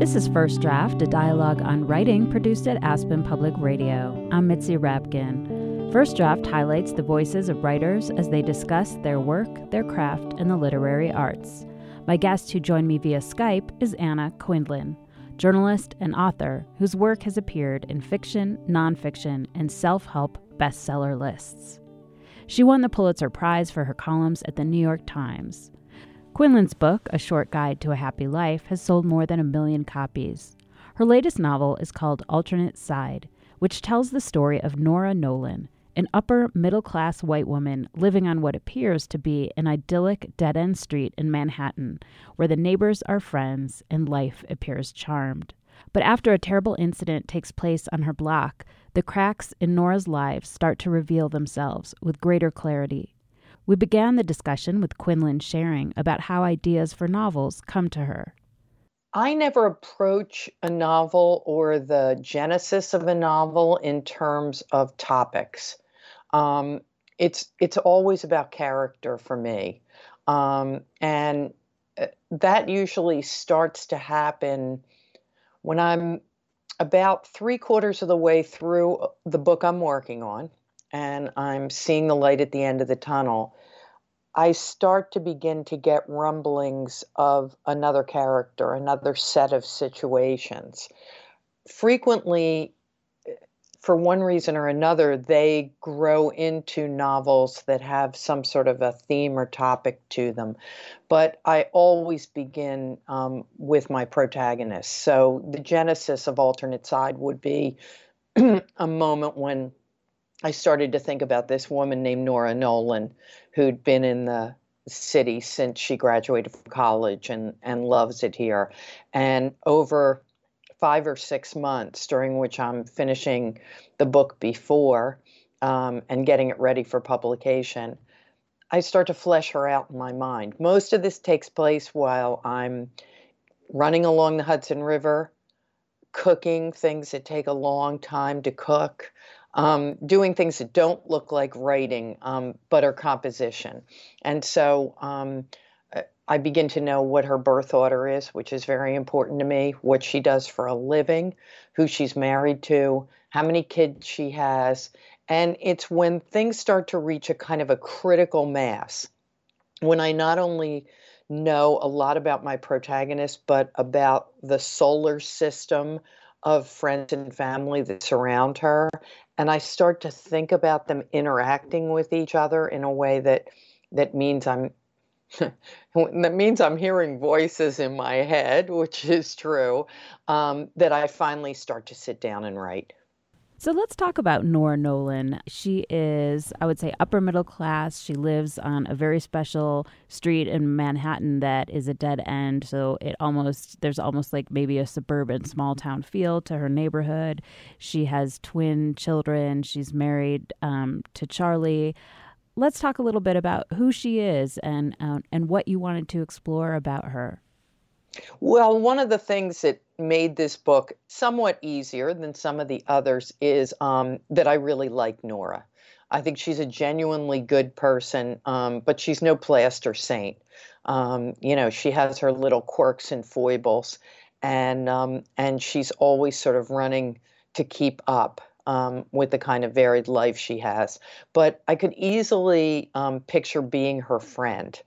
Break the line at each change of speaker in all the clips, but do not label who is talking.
This is First Draft, a dialogue on writing produced at Aspen Public Radio. I'm Mitzi Rapkin. First Draft highlights the voices of writers as they discuss their work, their craft, and the literary arts. My guest who joined me via Skype is Anna Quindlen, journalist and author whose work has appeared in fiction, nonfiction, and self help bestseller lists. She won the Pulitzer Prize for her columns at the New York Times. Quindlen's book, A Short Guide to a Happy Life, has sold more than a million copies. Her latest novel is called Alternate Side, which tells the story of Nora Nolan, an upper middle class white woman living on what appears to be an idyllic dead end street in Manhattan, where the neighbors are friends and life appears charmed. But after a terrible incident takes place on her block, the cracks in Nora's life start to reveal themselves with greater clarity. We began the discussion with Quindlen sharing about how ideas for novels come to her.
I never approach a novel or the genesis of a novel in terms of topics. Um, it's it's always about character for me, um, and uh, that usually starts to happen when I'm about three quarters of the way through uh, the book I'm working on, and I'm seeing the light at the end of the tunnel. I start to begin to get rumblings of another character, another set of situations. Frequently, for one reason or another, they grow into novels that have some sort of a theme or topic to them. But I always begin um, with my protagonist. So the genesis of Alternate Side would be a moment when I started to think about this woman named Nora Nolan, who'd been in the city since she graduated from college and, and loves it here. And over five or six months during which I'm finishing the book before um, and getting it ready for publication, I start to flesh her out in my mind. Most of this takes place while I'm running along the Hudson River, cooking things that take a long time to cook, um, doing things that don't look like writing um, but are composition. And so um, I begin to know what her birth order is, which is very important to me, what she does for a living, who she's married to, how many kids she has. And it's when things start to reach a kind of a critical mass, when I not only know a lot about my protagonist, but about the solar system of friends and family that surround her. And I start to think about them interacting with each other in a way that that means I'm that means I'm hearing voices in my head, which is true, um, that I finally start to sit down and write.
So let's talk about Nora Nolan. She is, I would say, upper middle class. She lives on a very special street in Manhattan that is a dead end. So it almost, there's almost like maybe a suburban small town feel to her neighborhood. She has twin children. She's married um, to Charlie let's talk a little bit about who she is and uh, and what you wanted to explore about her.
Well, one of the things that made this book somewhat easier than some of the others is um, that I really like Nora. I think she's a genuinely good person, um, but she's no plaster saint. Um, you know, she has her little quirks and foibles, and um, and she's always sort of running to keep up um, with the kind of varied life she has. But I could easily um, picture being her friend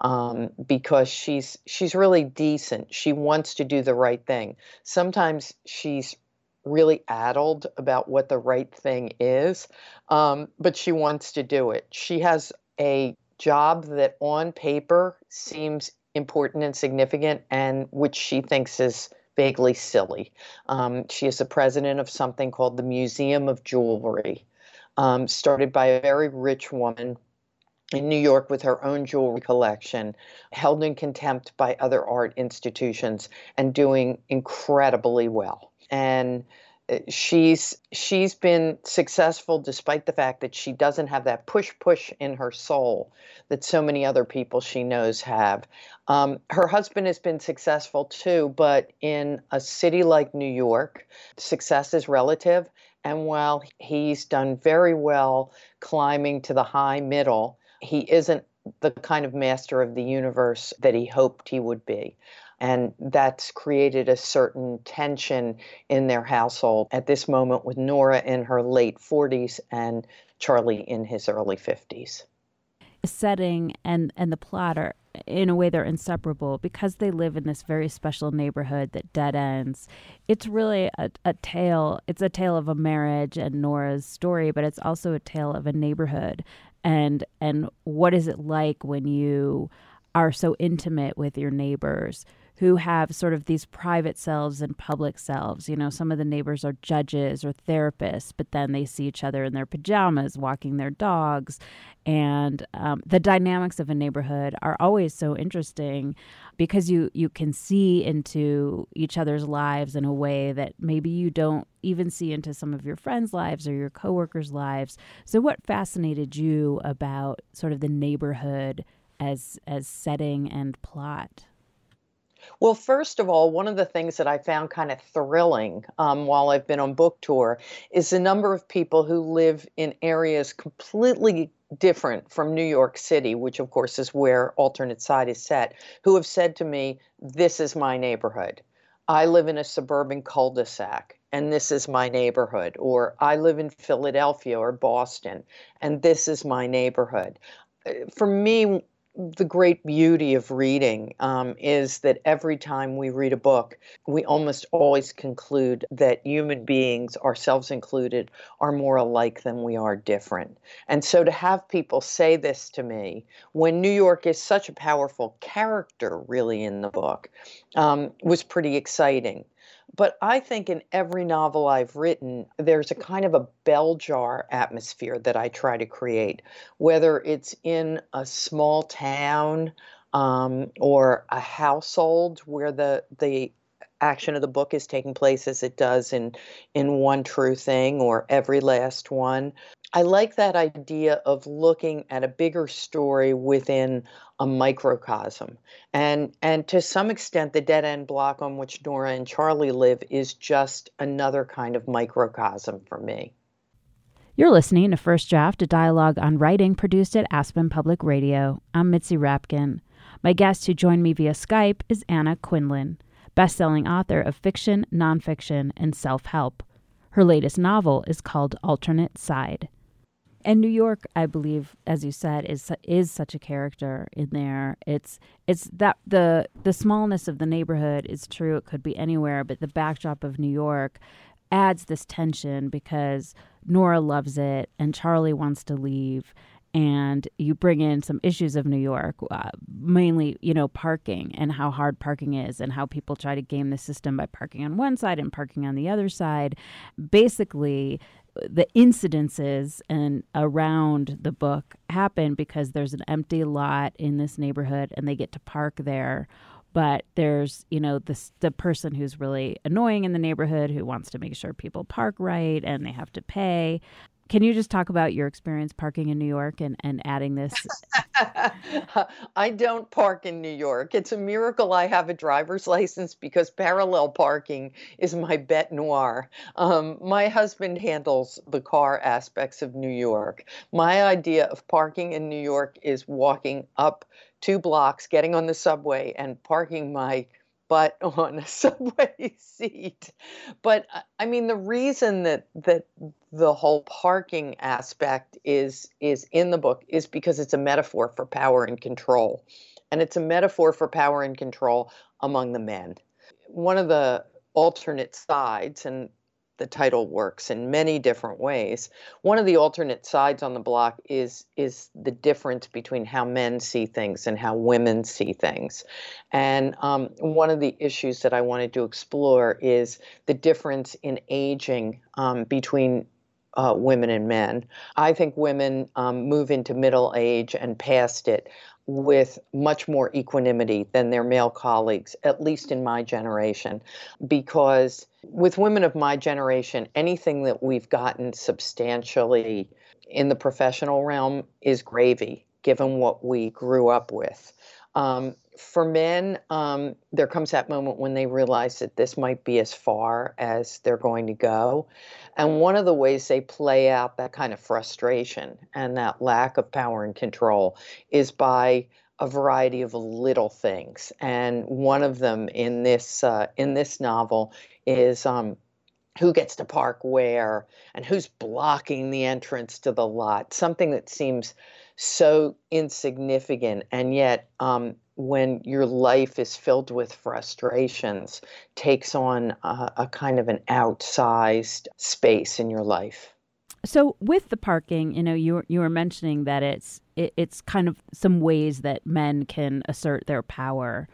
um, because she's she's really decent. She wants to do the right thing. Sometimes she's really addled about what the right thing is, um, but she wants to do it. She has a job that on paper seems important and significant and which she thinks is vaguely silly. Um, she is the president of something called the Museum of Jewelry, um, started by a very rich woman in New York with her own jewelry collection, held in contempt by other art institutions, and doing incredibly well. And she's she's been successful despite the fact that she doesn't have that push push in her soul that so many other people she knows have um, her husband has been successful too but in a city like new york success is relative and while he's done very well climbing to the high middle he isn't the kind of master of the universe that he hoped he would be. And that's created a certain tension in their household at this moment with Nora in her late 40s and Charlie in his early 50s.
Setting and, and the plot are, in a way, they're inseparable because they live in this very special neighborhood that dead ends. It's really a, a tale. It's a tale of a marriage and Nora's story, but it's also a tale of a neighborhood and and what is it like when you are so intimate with your neighbors who have sort of these private selves and public selves. You know, some of the neighbors are judges or therapists, but then they see each other in their pajamas walking their dogs. And um, the dynamics of a neighborhood are always so interesting because you, you can see into each other's lives in a way that maybe you don't even see into some of your friends' lives or your coworkers' lives. So, what fascinated you about sort of the neighborhood as as setting and plot?
Well, first of all, one of the things that I found kind of thrilling um, while I've been on book tour is the number of people who live in areas completely different from New York City, which of course is where Alternate Side is set, who have said to me, This is my neighborhood. I live in a suburban cul de sac, and this is my neighborhood. Or I live in Philadelphia or Boston, and this is my neighborhood. Uh, for me, the great beauty of reading um, is that every time we read a book, we almost always conclude that human beings, ourselves included, are more alike than we are different. And so to have people say this to me when New York is such a powerful character, really, in the book, um, was pretty exciting. But I think in every novel I've written, there's a kind of a bell jar atmosphere that I try to create, whether it's in a small town um, or a household where the the action of the book is taking place as it does in in one true thing or every last one I like that idea of looking at a bigger story within a microcosm. And and to some extent the dead end block on which Nora and Charlie live is just another kind of microcosm for me.
You're listening to First Draft, a dialogue on writing produced at Aspen Public Radio. I'm Mitzi Rapkin. My guest who joined me via Skype is Anna Quindlen, best-selling author of fiction, nonfiction, and self-help. Her latest novel is called Alternate Side. And New York, I believe, as you said, is is such a character in there. It's it's that the the smallness of the neighborhood is true. It could be anywhere, but the backdrop of New York adds this tension because Nora loves it and Charlie wants to leave, and you bring in some issues of New York, uh, mainly you know parking and how hard parking is, and how people try to game the system by parking on one side and parking on the other side. Basically, the incidences and around the book happen because there's an empty lot in this neighborhood and they get to park there but there's you know this the person who's really annoying in the neighborhood who wants to make sure people park right and they have to pay can you just talk about your experience parking in New York and, and adding this?
I don't park in New York. It's a miracle I have a driver's license because parallel parking is my bête noire. Um, my husband handles the car aspects of New York. My idea of parking in New York is walking up two blocks, getting on the subway, and parking my butt on a subway seat. But uh, I mean, the reason that that the whole parking aspect is is in the book is because it's a metaphor for power and control, and it's a metaphor for power and control among the men. One of the alternate sides, and the title works in many different ways. One of the alternate sides on the block is is the difference between how men see things and how women see things. And um, one of the issues that I wanted to explore is the difference in aging um, between uh, women and men. I think women um, move into middle age and past it with much more equanimity than their male colleagues, at least in my generation, because with women of my generation, anything that we've gotten substantially in the professional realm is gravy, given what we grew up with. Um, for men, um, there comes that moment when they realize that this might be as far as they're going to go. And one of the ways they play out that kind of frustration and that lack of power and control is by a variety of little things. And one of them in this uh, in this novel is um, who gets to park where and who's blocking the entrance to the lot. Something that seems so insignificant, and yet um, when your life is filled with frustrations, takes on a, a kind of an outsized space in your life.
So with the parking, you know, you you were mentioning that it's it, it's kind of some ways that men can assert their power,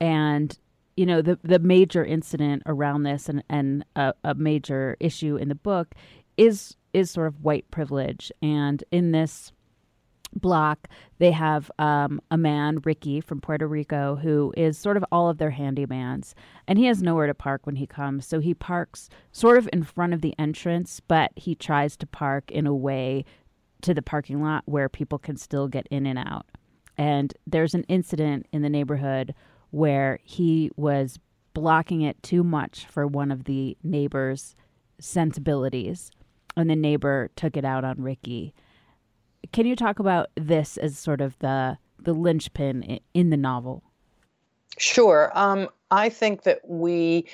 and you know the the major incident around this and and a, a major issue in the book is is sort of white privilege, and in this block, they have um, a man, Ricky from Puerto Rico, who is sort of all of their handymans, and he has nowhere to park when he comes. So he parks sort of in front of the entrance, but he tries to park in a way to the parking lot where people can still get in and out. And there's an incident in the neighborhood where he was blocking it too much for one of the neighbor's sensibilities, and the neighbor took it out on Ricky can you talk about this as sort of the the linchpin in the novel?
Sure. Um, I think that we,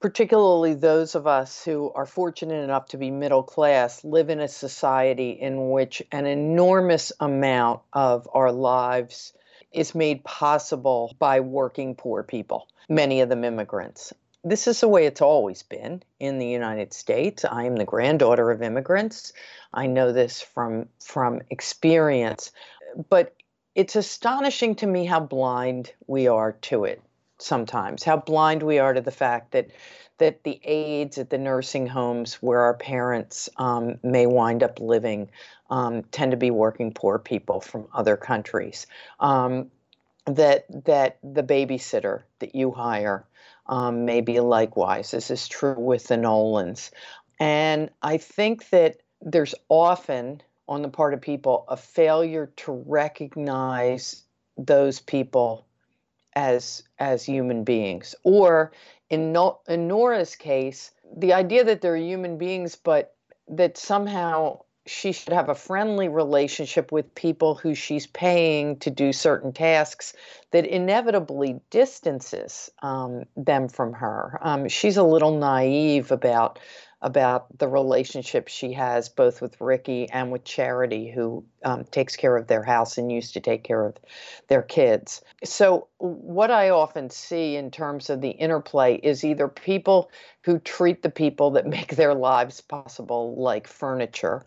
particularly those of us who are fortunate enough to be middle class, live in a society in which an enormous amount of our lives is made possible by working poor people, many of them immigrants this is the way it's always been in the United States. I am the granddaughter of immigrants. I know this from from experience, but it's astonishing to me how blind we are to it sometimes. How blind we are to the fact that that the aides at the nursing homes where our parents um, may wind up living um, tend to be working poor people from other countries. Um, that that the babysitter that you hire um, maybe likewise. This is true with the Nolans. And I think that there's often, on the part of people, a failure to recognize those people as as human beings. Or in, no, in Nora's case, the idea that they're human beings, but that somehow she should have a friendly relationship with people who she's paying to do certain tasks that inevitably distances um, them from her. Um, she's a little naive about about the relationship she has both with Ricky and with Charity, who um, takes care of their house and used to take care of their kids. So, what I often see in terms of the interplay is either people who treat the people that make their lives possible like furniture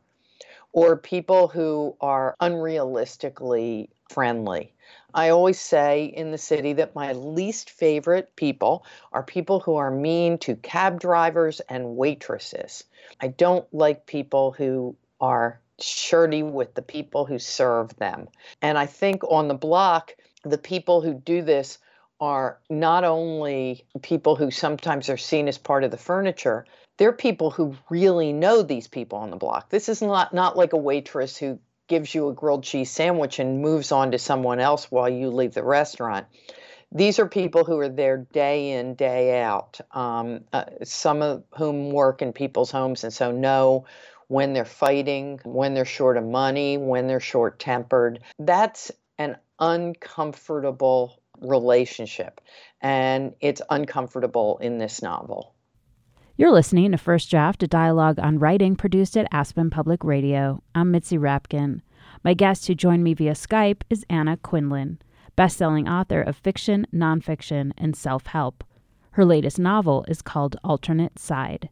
or people who are unrealistically friendly. I always say in the city that my least favorite people are people who are mean to cab drivers and waitresses. I don't like people who are shirty with the people who serve them. And I think on the block, the people who do this are not only people who sometimes are seen as part of the furniture, they're people who really know these people on the block. This is not not like a waitress who gives you a grilled cheese sandwich and moves on to someone else while you leave the restaurant. These are people who are there day in, day out. Um, uh, some of whom work in people's homes and so know when they're fighting, when they're short of money, when they're short tempered. That's an uncomfortable relationship, and it's uncomfortable in this novel.
You're listening to First Draft, a dialogue on writing produced at Aspen Public Radio. I'm Mitzi Rapkin. My guest who joined me via Skype is Anna Quindlen, best-selling author of fiction, nonfiction, and self-help. Her latest novel is called Alternate Side.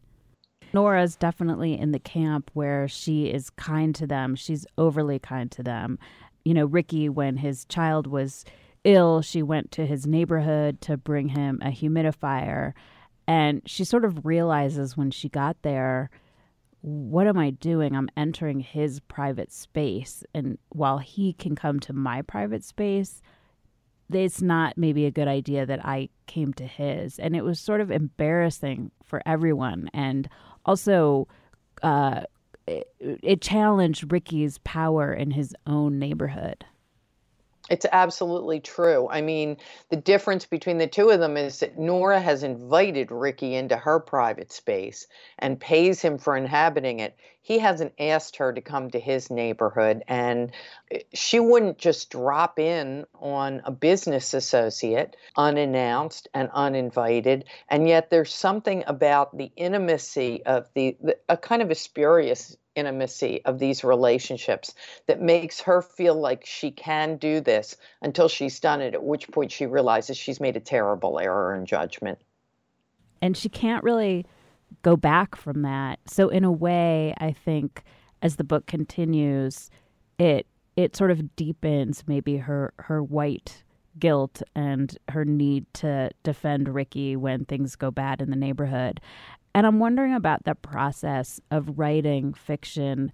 Nora's definitely in the camp where she is kind to them. She's overly kind to them. You know, Ricky, when his child was ill, she went to his neighborhood to bring him a humidifier and she sort of realizes when she got there, what am I doing? I'm entering his private space. And while he can come to my private space, it's not maybe a good idea that I came to his. And it was sort of embarrassing for everyone. And also, uh, it, it challenged Ricky's power in his own neighborhood.
It's absolutely true. I mean, the difference between the two of them is that Nora has invited Ricky into her private space and pays him for inhabiting it. He hasn't asked her to come to his neighborhood, and eh, she wouldn't just drop in on a business associate unannounced and uninvited. And yet, there's something about the intimacy of the, the a kind of a spurious intimacy of these relationships that makes her feel like she can do this until she's done it, at which point she realizes she's made a terrible error in judgment.
And she can't really go back from that. So in a way, I think as the book continues, it it sort of deepens maybe her her white guilt and her need to defend Ricky when things go bad in the neighborhood. And I'm wondering about the process of writing fiction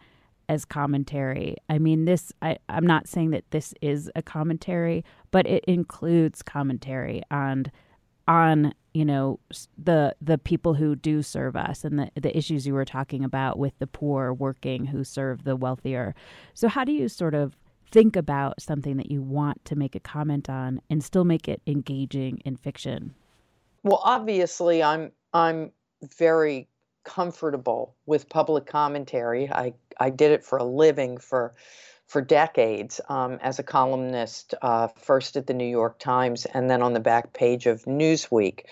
as commentary. I mean, this, I, I'm not saying that this is a commentary, but it includes commentary on, on, you know, the, the people who do serve us and the, the issues you were talking about with the poor working who serve the wealthier. So how do you sort of think about something that you want to make a comment on and still make it engaging in fiction?
Well, obviously, I'm I'm very comfortable with public commentary. I, I did it for a living for for decades um, as a columnist, uh, first at the New York Times and then on the back page of Newsweek.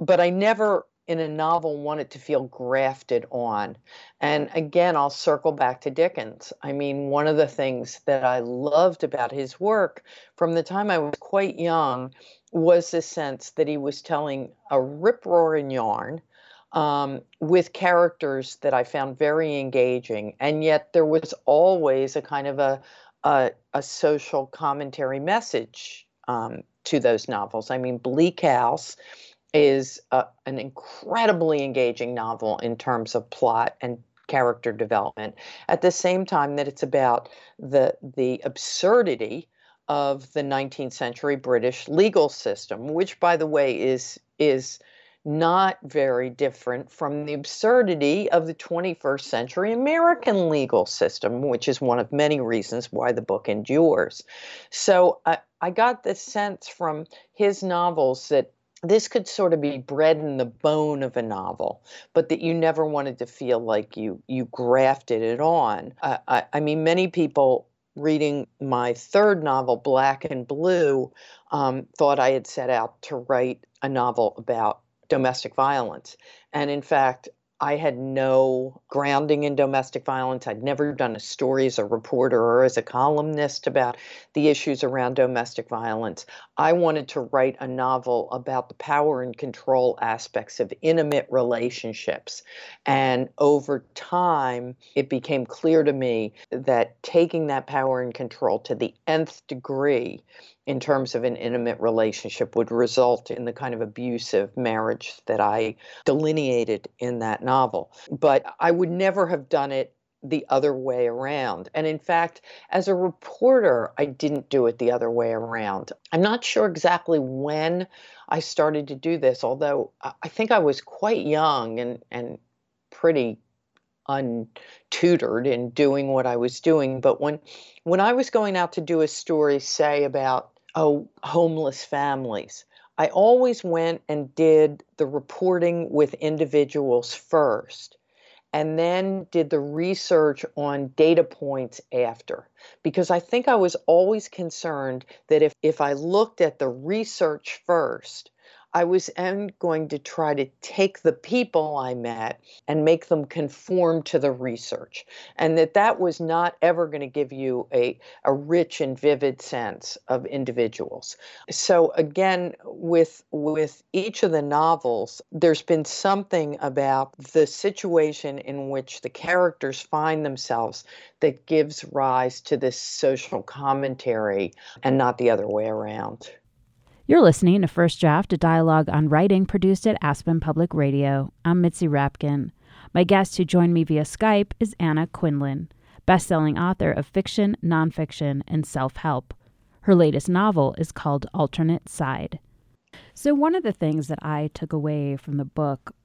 But I never, in a novel, wanted to feel grafted on. And again, I'll circle back to Dickens. I mean, one of the things that I loved about his work from the time I was quite young was the sense that he was telling a rip roaring yarn um, with characters that I found very engaging, and yet there was always a kind of a a, a social commentary message um, to those novels. I mean, Bleak House is a, an incredibly engaging novel in terms of plot and character development. At the same time that it's about the the absurdity of the 19th century British legal system, which, by the way, is is not very different from the absurdity of the 21st century American legal system, which is one of many reasons why the book endures. So I, I got the sense from his novels that this could sort of be bred in the bone of a novel, but that you never wanted to feel like you you grafted it on. Uh, I, I mean, many people reading my third novel, Black and Blue, um, thought I had set out to write a novel about domestic violence. And in fact, I had no grounding in domestic violence. I'd never done a story as a reporter or as a columnist about the issues around domestic violence. I wanted to write a novel about the power and control aspects of intimate relationships. And over time, it became clear to me that taking that power and control to the nth degree in terms of an intimate relationship would result in the kind of abusive marriage that I delineated in that novel. But I would never have done it the other way around. And in fact, as a reporter, I didn't do it the other way around. I'm not sure exactly when I started to do this, although I think I was quite young and, and pretty untutored in doing what I was doing. But when when I was going out to do a story, say about oh, homeless families. I always went and did the reporting with individuals first and then did the research on data points after because I think I was always concerned that if, if I looked at the research first, I was going to try to take the people I met and make them conform to the research, and that that was not ever going to give you a, a rich and vivid sense of individuals. So again, with with each of the novels, there's been something about the situation in which the characters find themselves that gives rise to this social commentary and not the other way around.
You're listening to First Draft, a dialogue on writing produced at Aspen Public Radio. I'm Mitzi Rapkin. My guest who joined me via Skype is Anna Quindlen, best-selling author of fiction, nonfiction, and self-help. Her latest novel is called Alternate Side. So one of the things that I took away from the book,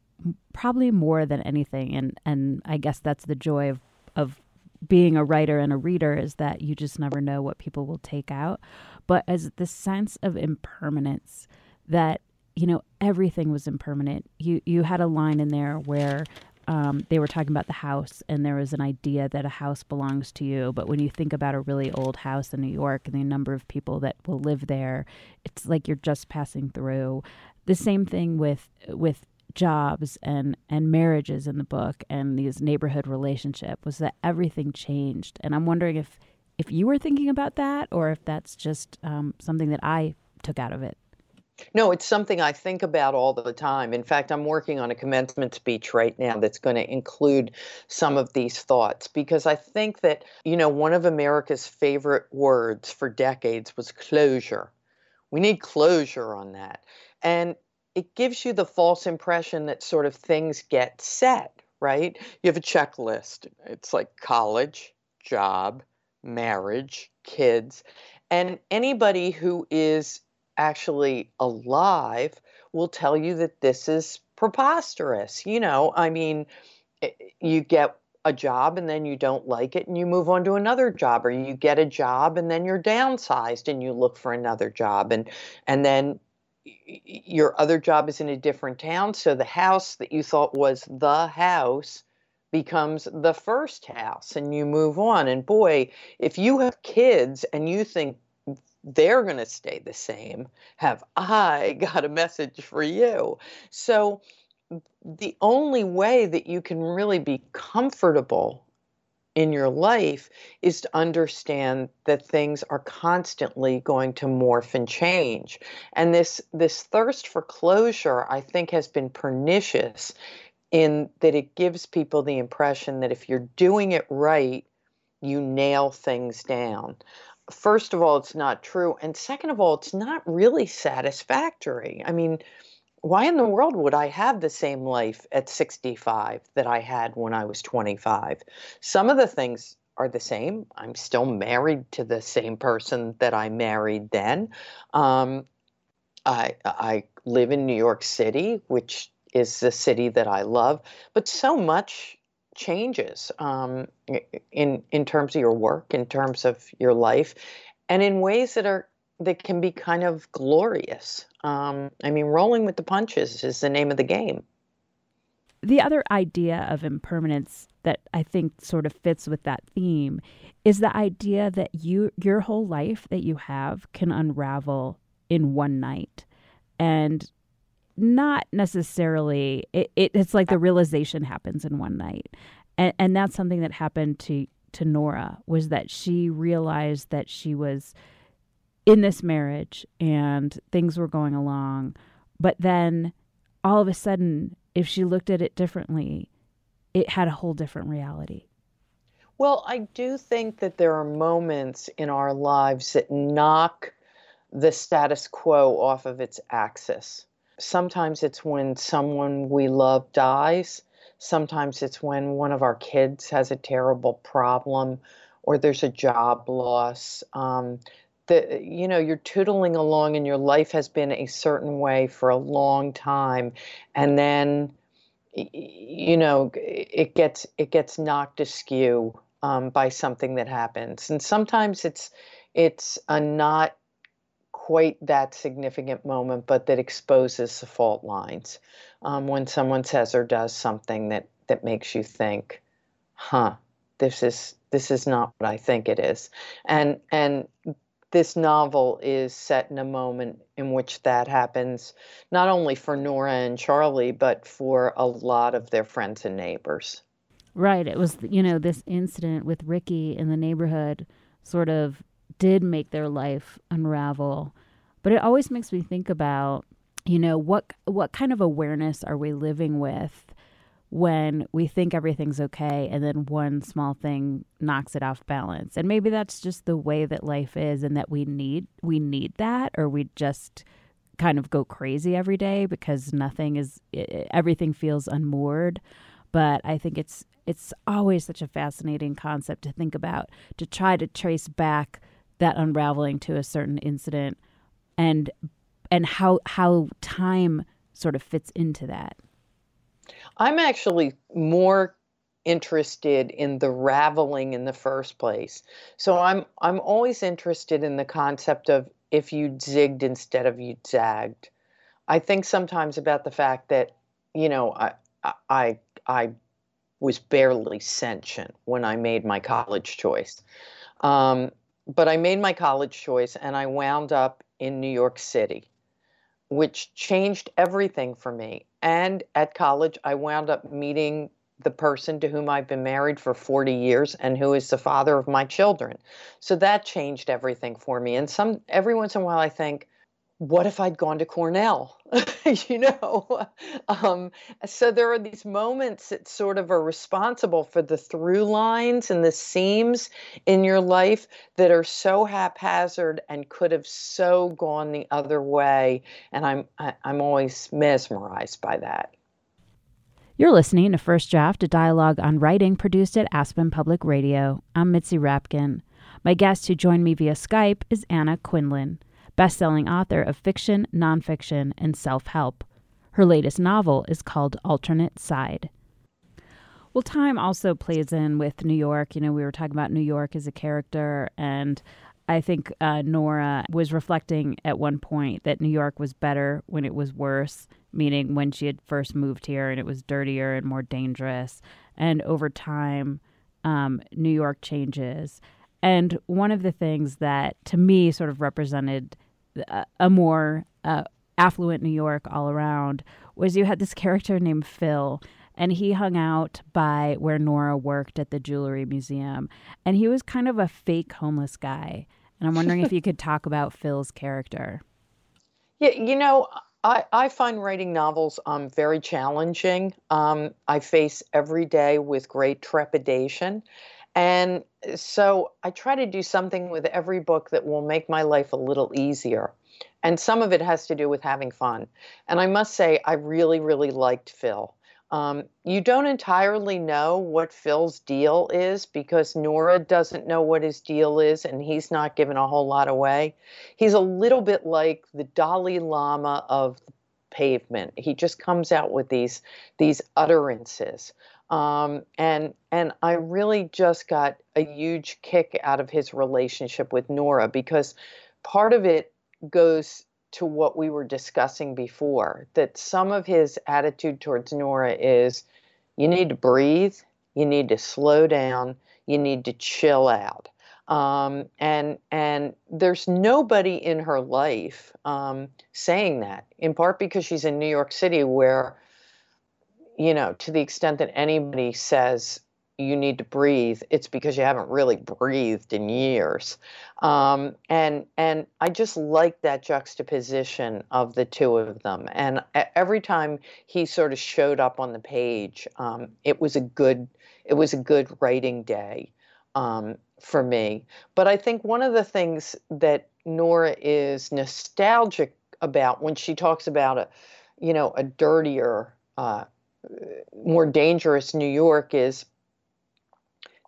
probably more than anything, and and I guess that's the joy of of being a writer and a reader is that you just never know what people will take out. But as the sense of impermanence that you know everything was impermanent. You you had a line in there where um, they were talking about the house, and there was an idea that a house belongs to you. But when you think about a really old house in New York and the number of people that will live there, it's like you're just passing through. The same thing with with jobs and and marriages in the book and these neighborhood relationship was that everything changed. And I'm wondering if if you were thinking about that or if that's just um, something that I took out of it.
No, it's something I think about all the time. In fact, I'm working on a commencement speech right now that's going to include some of these thoughts because I think that, you know, one of America's favorite words for decades was closure. We need closure on that. And it gives you the false impression that sort of things get set, right? You have a checklist. It's like college, job, marriage, kids. And anybody who is actually alive will tell you that this is preposterous. You know, I mean, you get a job and then you don't like it and you move on to another job or you get a job and then you're downsized and you look for another job and and then your other job is in a different town so the house that you thought was the house becomes the first house and you move on and boy if you have kids and you think they're going to stay the same, have I got a message for you? So, the only way that you can really be comfortable in your life is to understand that things are constantly going to morph and change and this this thirst for closure i think has been pernicious in that it gives people the impression that if you're doing it right you nail things down first of all, it's not true. And second of all, it's not really satisfactory. I mean, why in the world would I have the same life at 65 that I had when I was 25? Some of the things are the same. I'm still married to the same person that I married then. Um, I, I live in New York City, which is the city that I love, but so much changes um, in in terms of your work, in terms of your life, and in ways that are that can be kind of glorious. Um, I mean, rolling with the punches is the name of the game.
The other idea of impermanence that I think sort of fits with that theme is the idea that you your whole life that you have can unravel in one night. And not necessarily it, it, it's like the realization happens in one night. And and that's something that happened to to Nora was that she realized that she was in this marriage and things were going along. But then all of a sudden if she looked at it differently it had a whole different reality.
Well i do think that there are moments in our lives that knock the status quo off of its axis sometimes it's when someone we love dies. Sometimes it's when one of our kids has a terrible problem or there's a job loss. Um, the, you know, you're tootling along and your life has been a certain way for a long time. And then, you know, it gets, it gets knocked askew um, by something that happens. And sometimes it's, it's a not quite that significant moment, but that exposes the fault lines. Um, when someone says or does something that that makes you think, "Huh, this is this is not what I think it is," and and this novel is set in a moment in which that happens, not only for Nora and Charlie, but for a lot of their friends and neighbors.
Right. It was, you know, this incident with Ricky in the neighborhood sort of did make their life unravel. But it always makes me think about, you know, what what kind of awareness are we living with when we think everything's okay and then one small thing knocks it off balance. And maybe that's just the way that life is and that we need we need that or we just kind of go crazy every day because nothing is everything feels unmoored but I think it's it's always such a fascinating concept to think about to try to trace back that unraveling to a certain incident and and how how time sort of fits into that
i'm actually more interested in the raveling in the first place so i'm i'm always interested in the concept of if you'd zigged instead of you'd zagged. I think sometimes about the fact that, you know, I, I, I was barely sentient when I made my college choice. Um, but I made my college choice and I wound up in New York City, which changed everything for me. And at college, I wound up meeting the person to whom I've been married for 40 years and who is the father of my children. So that changed everything for me. And some every once in a while I think, what if I'd gone to Cornell? you know? Um, so there are these moments that sort of are responsible for the through lines and the seams in your life that are so haphazard and could have so gone the other way. And I'm I, am i am always mesmerized by that.
You're listening to First Draft, a dialogue on writing produced at Aspen Public Radio. I'm Mitzi Rapkin. My guest who joined me via Skype is Anna Quindlen, best-selling author of fiction, nonfiction, and self-help. Her latest novel is called Alternate Side. Well, time also plays in with New York. You know, we were talking about New York as a character, and I think uh, Nora was reflecting at one point that New York was better when it was worse, meaning when she had first moved here and it was dirtier and more dangerous. And over time, um, New York changes. And one of the things that to me sort of represented a, more uh, affluent New York all around was you had this character named Phil and he hung out by where Nora worked at the jewelry museum. And he was kind of a fake homeless guy. And I'm wondering if you could talk about Phil's character.
Yeah, you know, I, I find writing novels um, very challenging. Um, I face every day with great trepidation. And so I try to do something with every book that will make my life a little easier. And some of it has to do with having fun. And I must say, I really, really liked Phil. Um, you don't entirely know what Phil's deal is because Nora doesn't know what his deal is and he's not giving a whole lot away. He's a little bit like the Dalai Lama of the pavement. He just comes out with these these utterances. Um, and and I really just got a huge kick out of his relationship with Nora because part of it goes to what we were discussing before that some of his attitude towards Nora is you need to breathe, you need to slow down, you need to chill out. Um, and and there's nobody in her life um, saying that. In part because she's in New York City, where you know, to the extent that anybody says you need to breathe, it's because you haven't really breathed in years. Um, and and I just like that juxtaposition of the two of them. And every time he sort of showed up on the page, um, it was a good it was a good writing day um, for me. But I think one of the things that Nora is nostalgic about when she talks about a you know a dirtier uh, more dangerous New York is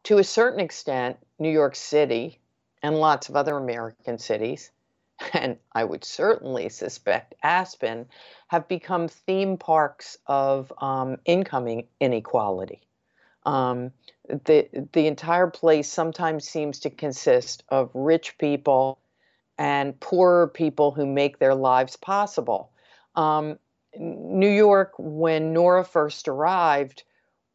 to a certain extent, New York City and lots of other American cities, and I would certainly suspect Aspen, have become theme parks of um, inequality. Um, the the entire place sometimes seems to consist of rich people and poorer people who make their lives possible. Um, New York, when Nora first arrived,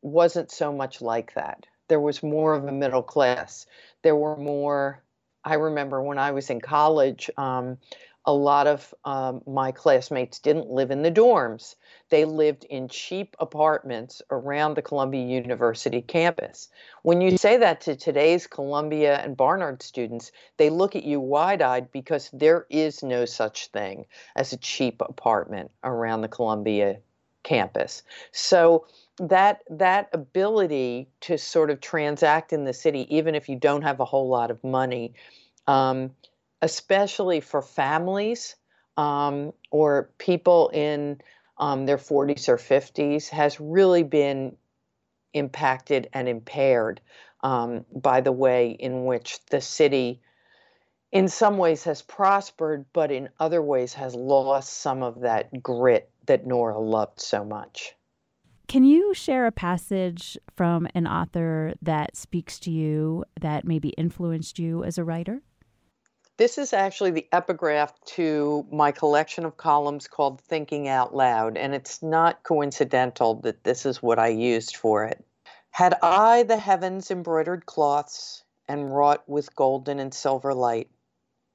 wasn't so much like that there was more of a middle class. There were more, I remember when I was in college, um, a lot of um, my classmates didn't live in the dorms. They lived in cheap apartments around the Columbia University campus. When you say that to today's Columbia and Barnard students, they look at you wide eyed because there is no such thing as a cheap apartment around the Columbia campus. So that that ability to sort of transact in the city, even if you don't have a whole lot of money, um, especially for families um, or people in um, their 40s or 50s, has really been impacted and impaired um, by the way in which the city in some ways has prospered, but in other ways has lost some of that grit that Nora loved so much.
Can you share a passage from an author that speaks to you that maybe influenced you as a writer?
This is actually the epigraph to my collection of columns called Thinking Out Loud, and it's not coincidental that this is what I used for it. Had I the heavens embroidered cloths and wrought with golden and silver light,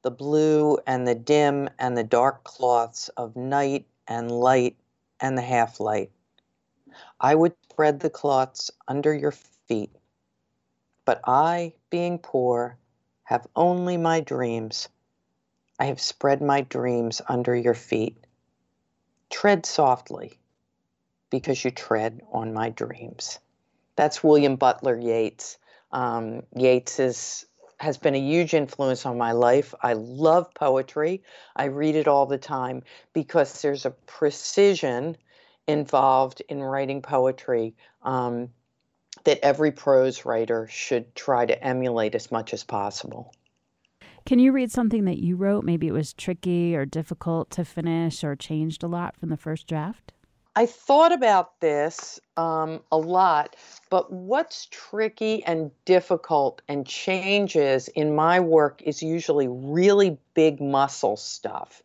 the blue and the dim and the dark cloths of night and light and the half light, I would spread the cloths under your feet. But I, being poor, have only my dreams. I have spread my dreams under your feet. Tread softly, because you tread on my dreams. That's William Butler Yeats. Um, Yeats is, has been a huge influence on my life. I love poetry. I read it all the time because there's a precision involved in writing poetry um, that every prose writer should try to emulate as much as possible.
Can you read something that you wrote? Maybe it was tricky or difficult to finish or changed a lot from the first draft?
I thought about this um, a lot, but what's tricky and difficult and changes in my work is usually really big muscle stuff.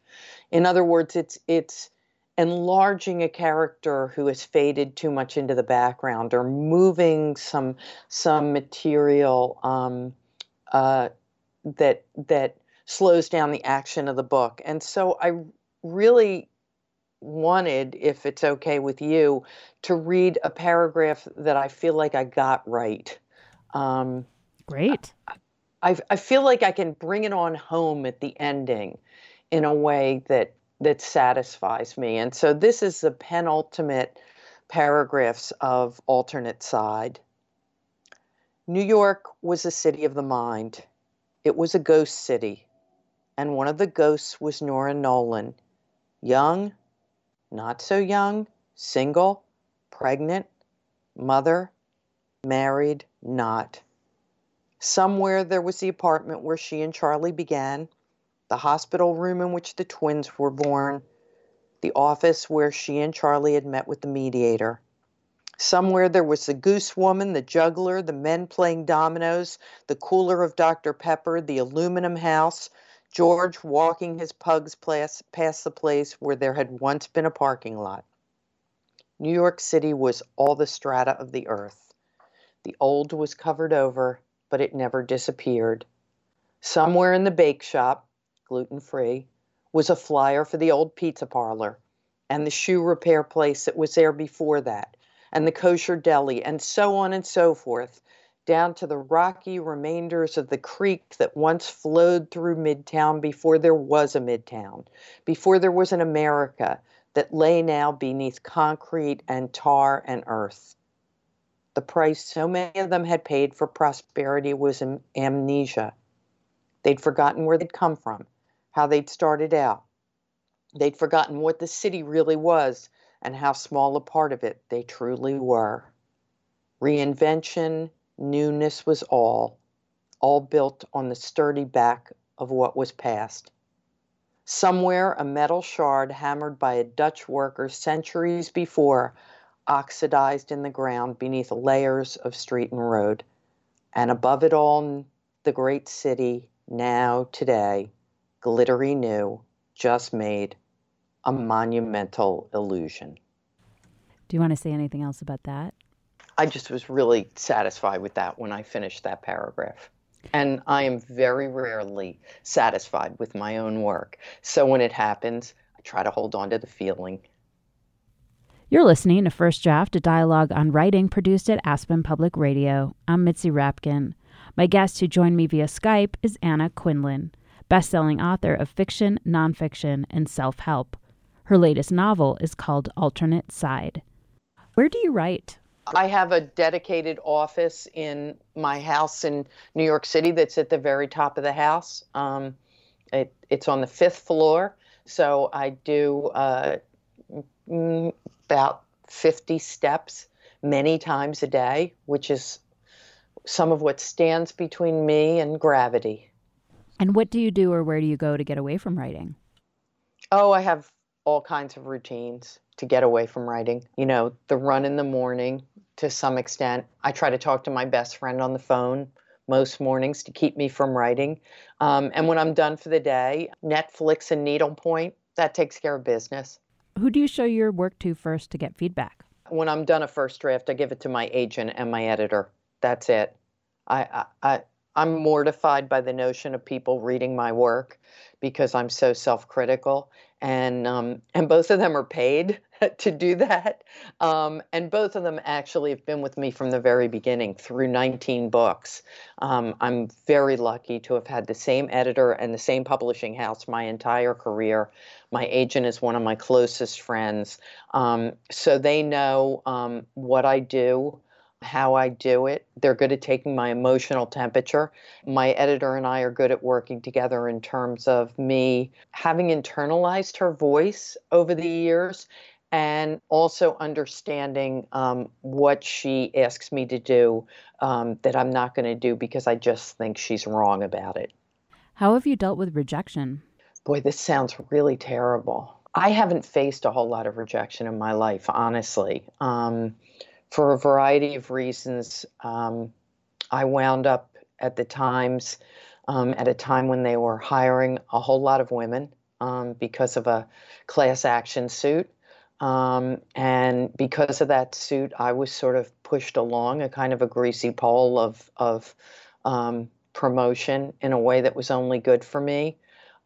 In other words, it's it's enlarging a character who has faded too much into the background or moving some some material um, uh, that that slows down the action of the book. And so i really wanted if it's okay with you to read a paragraph that i feel like i got right.
Um, great.
I, I feel like i can bring it on home at the ending in a way that that satisfies me. And so this is the penultimate paragraphs of alternate side. New York was a city of the mind. It was a ghost city. And one of the ghosts was Nora Nolan. Young, not so young, single, pregnant, mother, married, not. Somewhere there was the apartment where she and Charlie began the hospital room in which the twins were born, the office where she and Charlie had met with the mediator. Somewhere there was the goose woman, the juggler, the men playing dominoes, the cooler of Dr. Pepper, the aluminum house, George walking his pugs past the place where there had once been a parking lot. New York City was all the strata of the earth. The old was covered over, but it never disappeared. Somewhere in the bake shop, gluten free, was a flyer for the old pizza parlor and the shoe repair place that was there before that, and the kosher deli, and so on and so forth, down to the rocky remainders of the creek that once flowed through Midtown before there was a Midtown, before there was an America that lay now beneath concrete and tar and earth. The price so many of them had paid for prosperity was amnesia. They'd forgotten where they'd come from how they'd started out. They'd forgotten what the city really was and how small a part of it they truly were. Reinvention, newness was all, all built on the sturdy back of what was past. Somewhere, a metal shard hammered by a Dutch worker centuries before oxidized in the ground beneath layers of street and road. And above it all, the great city, now, today, glittery new, just made, a monumental illusion.
Do you want to say anything else about that?
I just was really satisfied with that when I finished that paragraph. And I am very rarely satisfied with my own work. So when it happens, I try to hold on to the feeling.
You're listening to First Draft, a dialogue on writing produced at Aspen Public Radio. I'm Mitzi Rapkin. My guest who joined me via Skype is Anna Quindlen best-selling author of fiction, nonfiction, and self-help. Her latest novel is called Alternate Side. Where do you write?
I have a dedicated office in my house in New York City that's at the very top of the house. Um, it, it's on the fifth floor, so I do uh, about 50 steps many times a day, which is some of what stands between me and gravity.
And what do you do or where do you go to get away from writing?
Oh, I have all kinds of routines to get away from writing. You know, the run in the morning to some extent. I try to talk to my best friend on the phone most mornings to keep me from writing. Um, and when I'm done for the day, Netflix and Needlepoint, that takes care of business.
Who do you show your work to first to get feedback?
When I'm done a first draft, I give it to my agent and my editor. That's it. I, I, I'm mortified by the notion of people reading my work because I'm so self-critical, and um, and both of them are paid to do that, um, and both of them actually have been with me from the very beginning through 19 books. Um, I'm very lucky to have had the same editor and the same publishing house my entire career. My agent is one of my closest friends, um, so they know um, what I do how I do it. They're good at taking my emotional temperature. My editor and I are good at working together in terms of me having internalized her voice over the years and also understanding um, what she asks me to do um, that I'm not going to do because I just think she's wrong about it.
How have you dealt with rejection?
Boy, this sounds really terrible. I haven't faced a whole lot of rejection in my life, honestly. Um, for a variety of reasons, um, I wound up at the Times um, at a time when they were hiring a whole lot of women um, because of a class action suit. Um, and because of that suit, I was sort of pushed along a kind of a greasy pole of, of um, promotion in a way that was only good for me.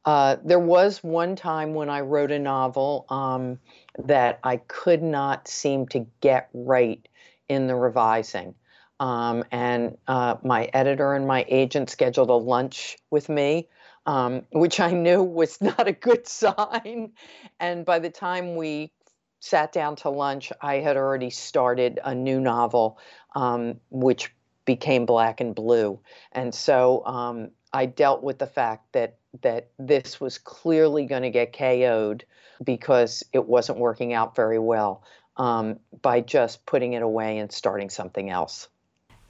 Uh, there was one time when I wrote a novel um, that I could not seem to get right in the revising. Um, and uh, my editor and my agent scheduled a lunch with me, um, which I knew was not a good sign. And by the time we sat down to lunch, I had already started a new novel, um, which became Black and Blue. And so um, I dealt with the fact that that this was clearly going to get KO'd because it wasn't working out very well um, by just putting it away and starting something else.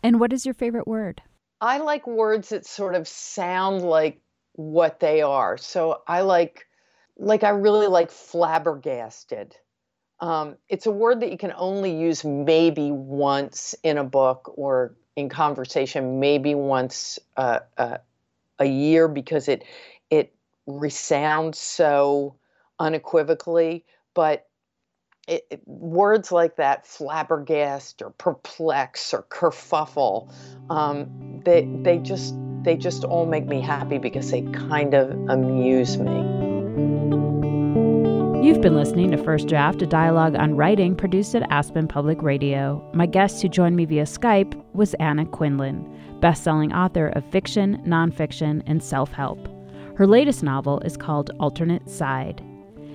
And what is your favorite word?
I like words that sort of sound like what they are. So I like, like I really like flabbergasted. Um, it's a word that you can only use maybe once in a book or in conversation, maybe once uh, uh, a year because it it resounds so unequivocally. But it, it, words like that, flabbergast or perplex or kerfuffle, um, they they just they just all make me happy because they kind of amuse me.
You've been listening to First Draft, a dialogue on writing produced at Aspen Public Radio. My guest who joined me via Skype was Anna Quindlen, best-selling author of fiction, nonfiction, and self-help. Her latest novel is called Alternate Side.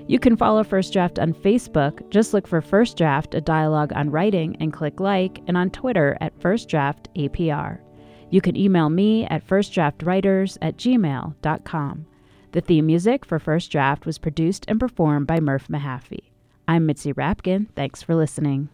You can follow First Draft on Facebook. Just look for First Draft, a dialogue on writing, and click like, and on Twitter at First Draft APR. You can email me at firstdraftwriters at gmail.com. The theme music for First Draft was produced and performed by Murph Mahaffey. I'm Mitzi Rapkin. Thanks for listening.